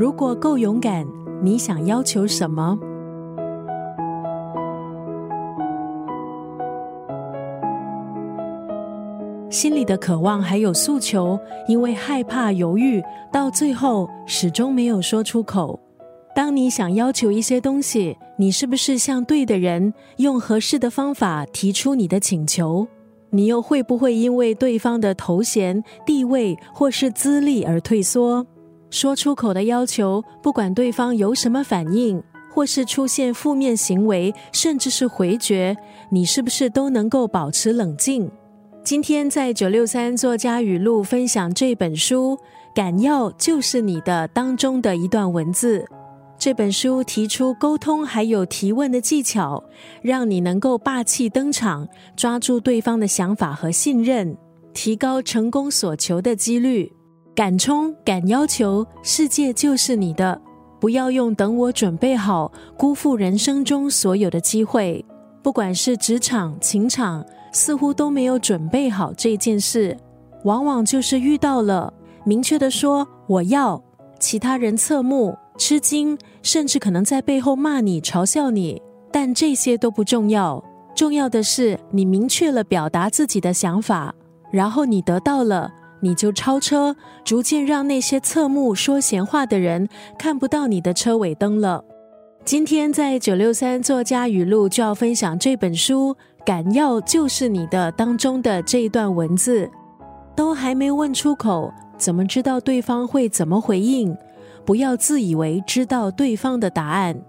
如果够勇敢，你想要求什么？心里的渴望还有诉求，因为害怕犹豫，到最后始终没有说出口。当你想要求一些东西，你是不是向对的人，用合适的方法提出你的请求？你又会不会因为对方的头衔、地位或是资历而退缩？说出口的要求，不管对方有什么反应，或是出现负面行为，甚至是回绝，你是不是都能够保持冷静？今天在九六三作家语录分享这本书《敢要就是你的》当中的一段文字。这本书提出沟通还有提问的技巧，让你能够霸气登场，抓住对方的想法和信任，提高成功所求的几率。敢冲敢要求，世界就是你的。不要用等我准备好，辜负人生中所有的机会。不管是职场、情场，似乎都没有准备好这件事，往往就是遇到了，明确的说我要，其他人侧目。吃惊，甚至可能在背后骂你、嘲笑你，但这些都不重要。重要的是，你明确了表达自己的想法，然后你得到了，你就超车，逐渐让那些侧目说闲话的人看不到你的车尾灯了。今天在九六三作家语录就要分享这本书《敢要就是你的》当中的这一段文字，都还没问出口，怎么知道对方会怎么回应？不要自以为知道对方的答案，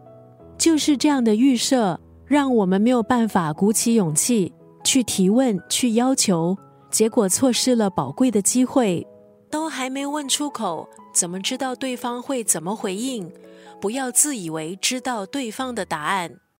就是这样的预设，让我们没有办法鼓起勇气去提问、去要求，结果错失了宝贵的机会。都还没问出口，怎么知道对方会怎么回应？不要自以为知道对方的答案。